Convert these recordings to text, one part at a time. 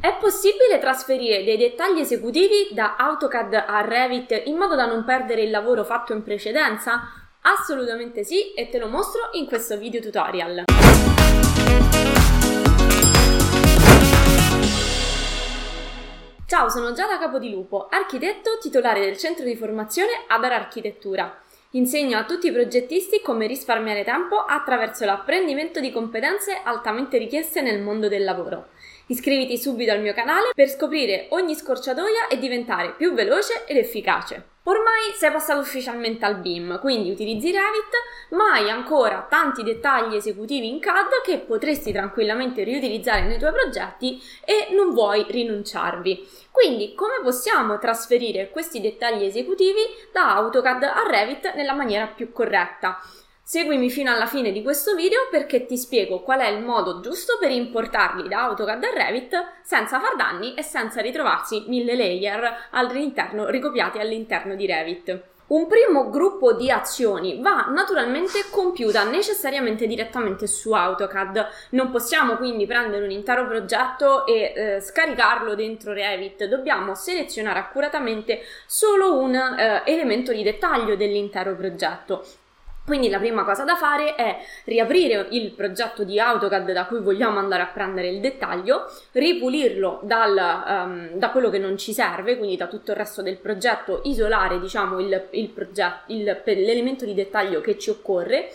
È possibile trasferire dei dettagli esecutivi da AutoCAD a Revit in modo da non perdere il lavoro fatto in precedenza? Assolutamente sì e te lo mostro in questo video tutorial. Ciao, sono Giada Capodilupo, architetto titolare del centro di formazione Adar Architettura. Insegno a tutti i progettisti come risparmiare tempo attraverso l'apprendimento di competenze altamente richieste nel mondo del lavoro. Iscriviti subito al mio canale per scoprire ogni scorciatoia e diventare più veloce ed efficace. Ormai sei passato ufficialmente al BIM, quindi utilizzi Revit, ma hai ancora tanti dettagli esecutivi in CAD che potresti tranquillamente riutilizzare nei tuoi progetti e non vuoi rinunciarvi. Quindi come possiamo trasferire questi dettagli esecutivi da AutoCAD a Revit nella maniera più corretta? Seguimi fino alla fine di questo video perché ti spiego qual è il modo giusto per importarli da AutoCAD a Revit senza far danni e senza ritrovarsi mille layer all'interno, ricopiati all'interno di Revit. Un primo gruppo di azioni va naturalmente compiuta necessariamente direttamente su AutoCAD. Non possiamo quindi prendere un intero progetto e eh, scaricarlo dentro Revit, dobbiamo selezionare accuratamente solo un eh, elemento di dettaglio dell'intero progetto. Quindi la prima cosa da fare è riaprire il progetto di AutoCAD da cui vogliamo andare a prendere il dettaglio, ripulirlo dal, um, da quello che non ci serve, quindi da tutto il resto del progetto, isolare diciamo il, il progetto, il, l'elemento di dettaglio che ci occorre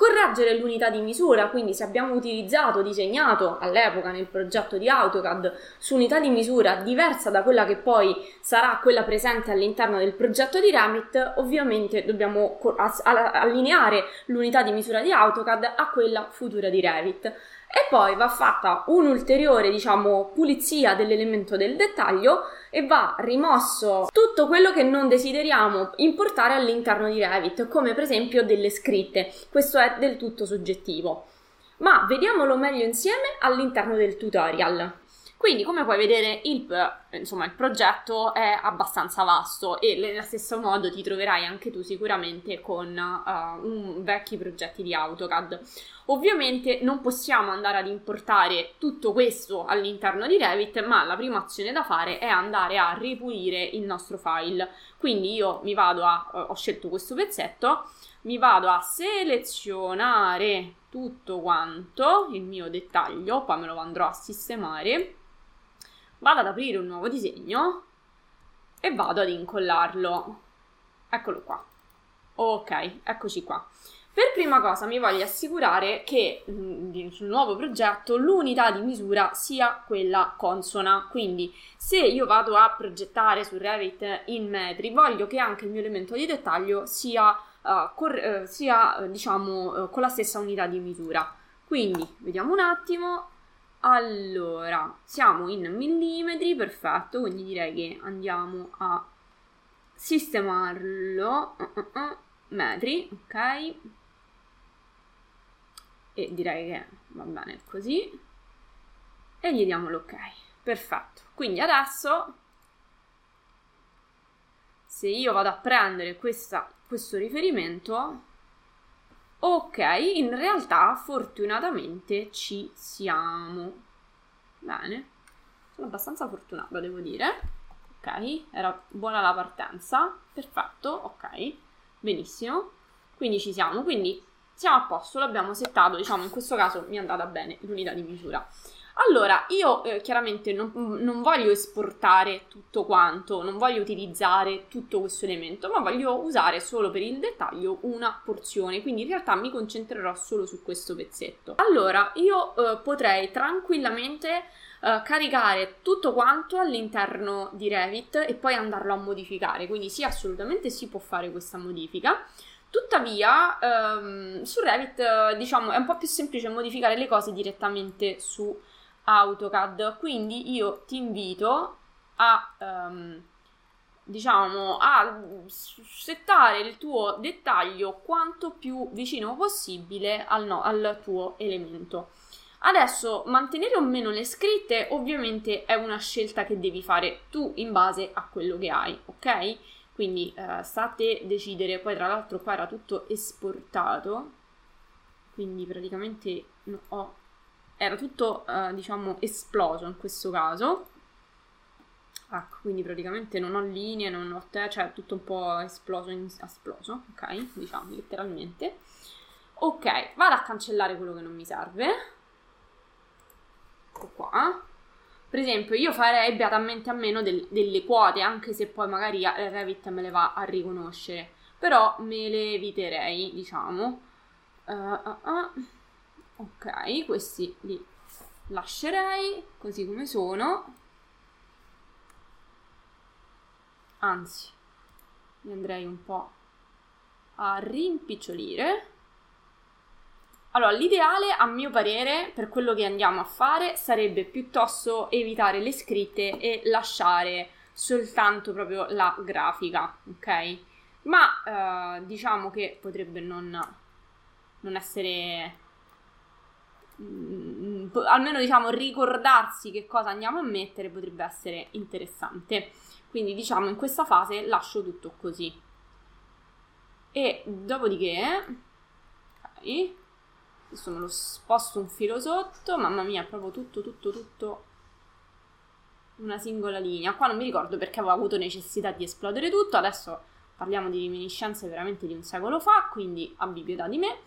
correggere l'unità di misura, quindi se abbiamo utilizzato, disegnato all'epoca nel progetto di AutoCAD su unità di misura diversa da quella che poi sarà quella presente all'interno del progetto di Remit, ovviamente dobbiamo allineare l'unità di misura di AutoCAD a quella futura di Revit e poi va fatta un'ulteriore, diciamo, pulizia dell'elemento del dettaglio e va rimosso tutto quello che non desideriamo importare all'interno di Revit, come per esempio delle scritte. Questo è del tutto soggettivo. Ma vediamolo meglio insieme all'interno del tutorial. Quindi, come puoi vedere, il, insomma, il progetto è abbastanza vasto e nello stesso modo ti troverai anche tu sicuramente con uh, un, vecchi progetti di AutoCAD. Ovviamente non possiamo andare ad importare tutto questo all'interno di Revit, ma la prima azione da fare è andare a ripulire il nostro file. Quindi io mi vado a, uh, ho scelto questo pezzetto, mi vado a selezionare tutto quanto, il mio dettaglio, poi me lo andrò a sistemare vado ad aprire un nuovo disegno e vado ad incollarlo. Eccolo qua. Ok, eccoci qua. Per prima cosa mi voglio assicurare che mm, sul nuovo progetto l'unità di misura sia quella consona, quindi se io vado a progettare su Revit in metri, voglio che anche il mio elemento di dettaglio sia, uh, cor- uh, sia diciamo, uh, con la stessa unità di misura. Quindi vediamo un attimo, allora, siamo in millimetri, perfetto, quindi direi che andiamo a sistemarlo. Uh, uh, uh, metri, ok. E direi che va bene così. E gli diamo l'ok. Perfetto. Quindi adesso, se io vado a prendere questa, questo riferimento, Ok, in realtà fortunatamente ci siamo. Bene, sono abbastanza fortunata, devo dire. Ok, era buona la partenza. Perfetto, ok, benissimo. Quindi ci siamo, quindi siamo a posto, l'abbiamo settato, diciamo in questo caso mi è andata bene l'unità di misura. Allora, io eh, chiaramente non, non, voglio esportare tutto quanto, non voglio utilizzare tutto questo elemento, ma voglio usare solo per il dettaglio una porzione, quindi in realtà mi concentrerò solo su questo pezzetto. Allora, io eh, potrei tranquillamente eh, caricare tutto quanto all'interno di Revit e poi andarlo a modificare, quindi sì, assolutamente si può fare questa modifica. Tuttavia, ehm, su Revit, diciamo, è un po' più semplice modificare le cose direttamente su AutoCAD. Quindi io ti invito a, um, diciamo, a settare il tuo dettaglio quanto più vicino possibile al, no, al tuo elemento. Adesso mantenere o meno le scritte ovviamente è una scelta che devi fare tu in base a quello che hai, ok? Quindi eh, te decidere, poi tra l'altro qua era tutto esportato, quindi praticamente ho era tutto, uh, diciamo, esploso in questo caso. Ecco, quindi praticamente non ho linee, non ho te, cioè tutto un po' esploso, in, esploso, ok? Diciamo, letteralmente. Ok, vado a cancellare quello che non mi serve. Ecco qua. Per esempio, io farei beatamente a meno del, delle quote, anche se poi magari Revit me le va a riconoscere. Però me le eviterei, diciamo. Uh, uh, uh. Ok, questi li lascerei così come sono. Anzi, li andrei un po' a rimpicciolire. Allora, l'ideale, a mio parere, per quello che andiamo a fare, sarebbe piuttosto evitare le scritte e lasciare soltanto proprio la grafica, ok? Ma eh, diciamo che potrebbe non, non essere almeno diciamo ricordarsi che cosa andiamo a mettere potrebbe essere interessante. Quindi diciamo in questa fase lascio tutto così. E dopodiché, ok, adesso me lo sposto un filo sotto, mamma mia, proprio tutto, tutto, tutto una singola linea. Qua non mi ricordo perché avevo avuto necessità di esplodere tutto, adesso parliamo di reminiscenze veramente di un secolo fa, quindi abbi pietà di me.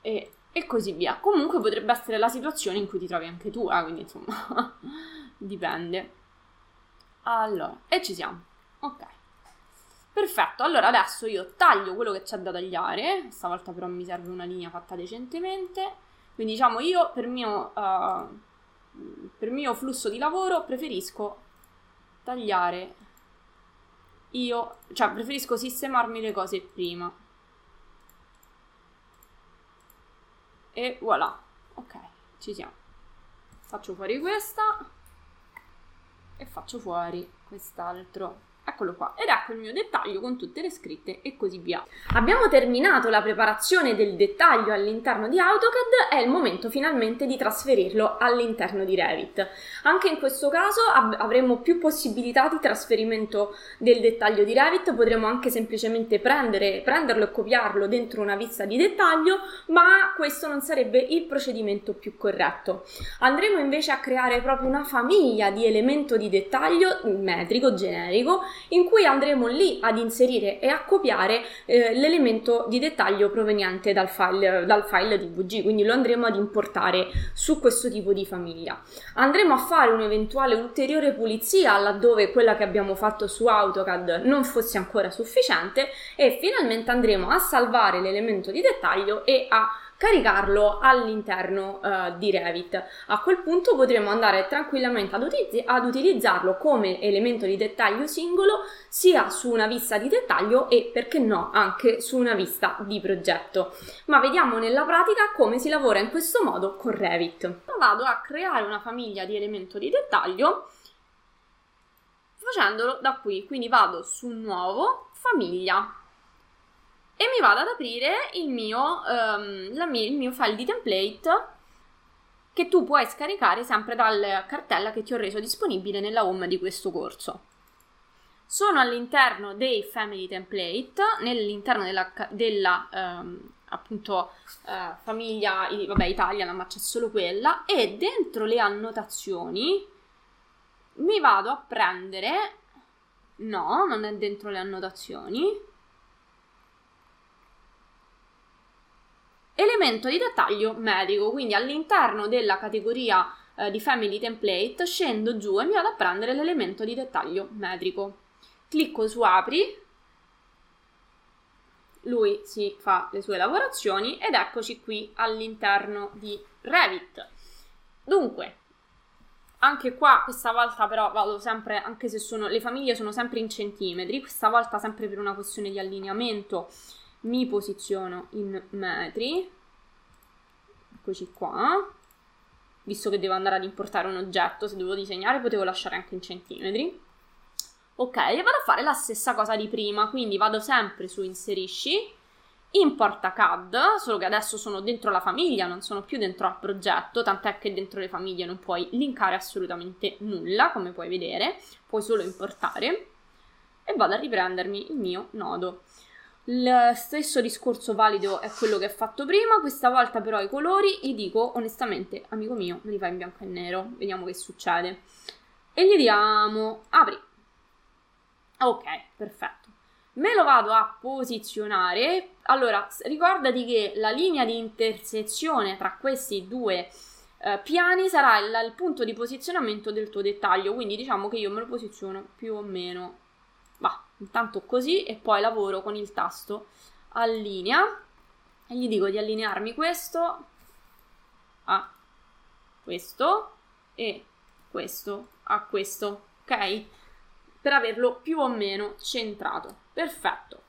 E, e così via. Comunque potrebbe essere la situazione in cui ti trovi anche tu, eh, quindi insomma dipende. Allora, e ci siamo. Ok. Perfetto, allora adesso io taglio quello che c'è da tagliare, stavolta però mi serve una linea fatta decentemente, quindi diciamo io per mio, uh, per mio flusso di lavoro preferisco tagliare io, cioè preferisco sistemarmi le cose prima. E voilà, ok, ci siamo. Faccio fuori questa e faccio fuori quest'altro Eccolo qua, ed ecco il mio dettaglio con tutte le scritte e così via. Abbiamo terminato la preparazione del dettaglio all'interno di AutoCAD, è il momento finalmente di trasferirlo all'interno di Revit. Anche in questo caso ab- avremo più possibilità di trasferimento del dettaglio di Revit, potremo anche semplicemente prendere, prenderlo e copiarlo dentro una vista di dettaglio, ma questo non sarebbe il procedimento più corretto. Andremo invece a creare proprio una famiglia di elemento di dettaglio metrico, generico, in cui andremo lì ad inserire e a copiare eh, l'elemento di dettaglio proveniente dal file, dal file DVG, quindi lo andremo ad importare su questo tipo di famiglia. Andremo a fare un'eventuale ulteriore pulizia laddove quella che abbiamo fatto su AutoCAD non fosse ancora sufficiente e finalmente andremo a salvare l'elemento di dettaglio e a caricarlo all'interno uh, di Revit. A quel punto potremo andare tranquillamente ad, utilizz- ad, utilizzarlo come elemento di dettaglio singolo sia su una vista di dettaglio e perché no anche su una vista di progetto. Ma vediamo nella pratica come si lavora in questo modo con Revit. Vado a creare una famiglia di elemento di dettaglio facendolo da qui, quindi vado su nuovo famiglia e mi vado ad aprire il mio, um, mia, il mio file di template che tu puoi scaricare sempre dalla cartella che ti ho reso disponibile nella home di questo corso. Sono all'interno dei family template, nell'interno della, della um, appunto uh, famiglia vabbè, italiana, ma c'è solo quella, e dentro le annotazioni mi vado a prendere, no, non è dentro le annotazioni, Elemento di dettaglio medico, quindi all'interno della categoria eh, di Family Template scendo giù e mi vado a prendere l'elemento di dettaglio medico. Clicco su Apri, lui si fa le sue lavorazioni ed eccoci qui all'interno di Revit. Dunque, anche qua questa volta però vado sempre, anche se sono, le famiglie sono sempre in centimetri, questa volta sempre per una questione di allineamento mi posiziono in metri, eccoci qua, visto che devo andare ad importare un oggetto, se devo disegnare potevo lasciare anche in centimetri. Ok, e vado a fare la stessa cosa di prima, quindi vado sempre su inserisci, importa CAD, solo che adesso sono dentro la famiglia, non sono più dentro al progetto, tant'è che dentro le famiglie non puoi linkare assolutamente nulla, come puoi vedere, puoi solo importare, e vado a riprendermi il mio nodo. Il stesso discorso valido è quello che ho fatto prima, questa volta però i colori gli dico onestamente, amico mio, me li fai in bianco e nero, vediamo che succede. E gli diamo apri. Ok, perfetto. Me lo vado a posizionare. Allora, ricordati che la linea di intersezione tra questi due eh, piani sarà il, il punto di posizionamento del tuo dettaglio, quindi diciamo che io me lo posiziono più o meno va intanto così e poi lavoro con il tasto allinea e gli dico di allinearmi questo a questo e questo a questo, ok? Per averlo più o meno centrato. Perfetto.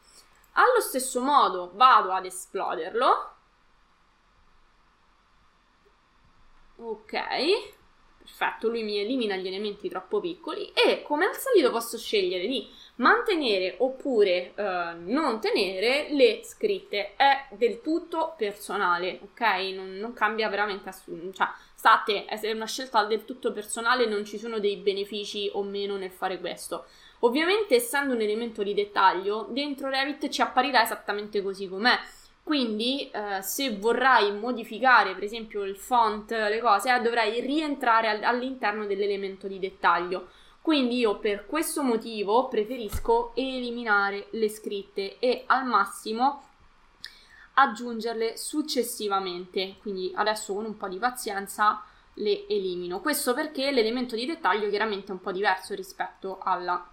Allo stesso modo vado ad esploderlo. Ok. Perfetto, lui mi elimina gli elementi troppo piccoli e come al solito posso scegliere di mantenere oppure eh, non tenere le scritte. È del tutto personale, ok? Non, non cambia veramente assolutamente. Cioè, sta a te, è una scelta del tutto personale, non ci sono dei benefici o meno nel fare questo. Ovviamente, essendo un elemento di dettaglio, dentro Revit ci apparirà esattamente così com'è quindi, eh, se vorrai modificare, per esempio, il font, le cose, eh, dovrai rientrare al- all'interno dell'elemento di dettaglio. Quindi io per questo motivo preferisco eliminare le scritte e al massimo aggiungerle successivamente. Quindi adesso con un po' di pazienza le elimino. Questo perché l'elemento di dettaglio chiaramente è un po' diverso rispetto alla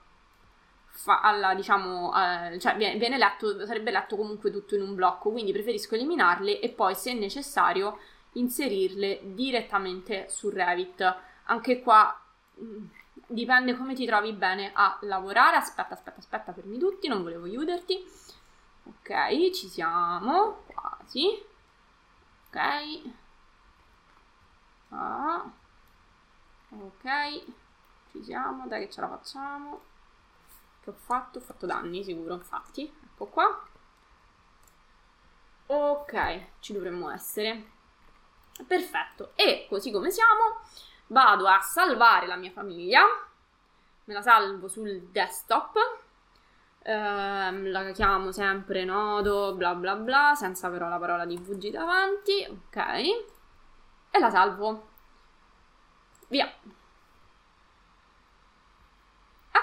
fa, alla, diciamo, eh, cioè viene letto, sarebbe letto comunque tutto in un blocco, quindi preferisco eliminarle e poi se necessario inserirle direttamente su Revit. Anche qua mm, dipende come ti trovi bene a lavorare. Aspetta, aspetta, aspetta, fermi tutti, non volevo chiuderti. Ok, ci siamo, quasi. Ok. Ah. Ok, ci siamo, dai che ce la facciamo che ho fatto, ho fatto danni sicuro, infatti, ecco qua. Ok, ci dovremmo essere. Perfetto, e così come siamo, vado a salvare la mia famiglia, me la salvo sul desktop, ehm, la chiamo sempre nodo, bla bla bla, senza però la parola di VG davanti, ok, e la salvo. Via.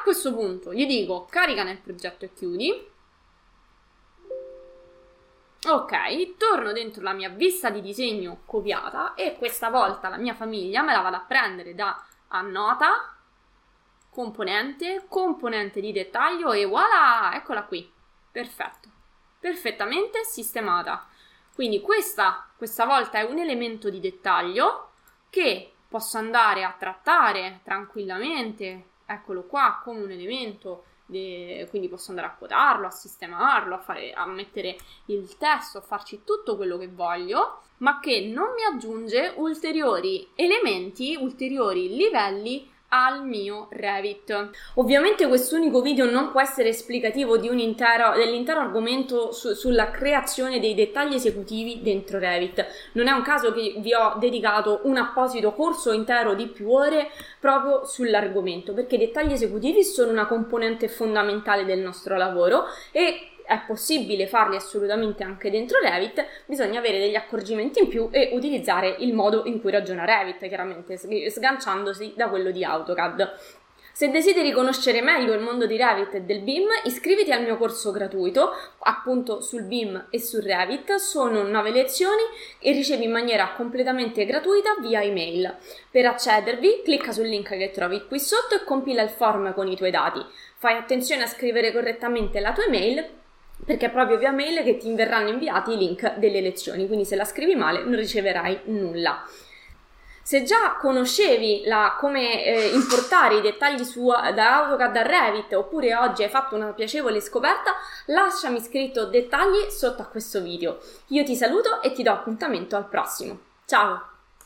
Questo punto gli dico carica nel progetto e chiudi. Ok, torno dentro la mia vista di disegno copiata e questa volta la mia famiglia me la vado a prendere da annota, componente, componente di dettaglio e voilà, eccola qui. Perfetto. Perfettamente sistemata. Quindi questa, questa volta è un elemento di dettaglio che posso andare a trattare tranquillamente eccolo qua come un elemento, de... quindi posso andare a quotarlo, a sistemarlo, a, fare, a mettere il testo, a farci tutto quello che voglio, ma che non mi aggiunge ulteriori elementi, ulteriori livelli al mio Revit. Ovviamente quest'unico video non può essere esplicativo intero, dell'intero argomento su, sulla creazione dei dettagli esecutivi dentro Revit. Non è un caso che vi ho dedicato un apposito corso intero di più ore proprio sull'argomento, perché i dettagli esecutivi sono una componente fondamentale del nostro lavoro e è possibile farli assolutamente anche dentro Revit, bisogna avere degli accorgimenti in più e utilizzare il modo in cui ragiona Revit, chiaramente sganciandosi da quello di AutoCAD. Se desideri conoscere meglio il mondo di Revit e del BIM, iscriviti al mio corso gratuito, appunto sul BIM e sul Revit. Sono 9 lezioni e ricevi in maniera completamente gratuita via email. Per accedervi, clicca sul link che trovi qui sotto e compila il form con i tuoi dati. Fai attenzione a scrivere correttamente la tua email perché è proprio via mail che ti verranno inviati i link delle lezioni, quindi se la scrivi male non riceverai nulla. Se già conoscevi la, come eh, importare i dettagli su, da AutoCAD a Revit oppure oggi hai fatto una piacevole scoperta, lasciami scritto dettagli sotto a questo video. Io ti saluto e ti do appuntamento al prossimo. Ciao!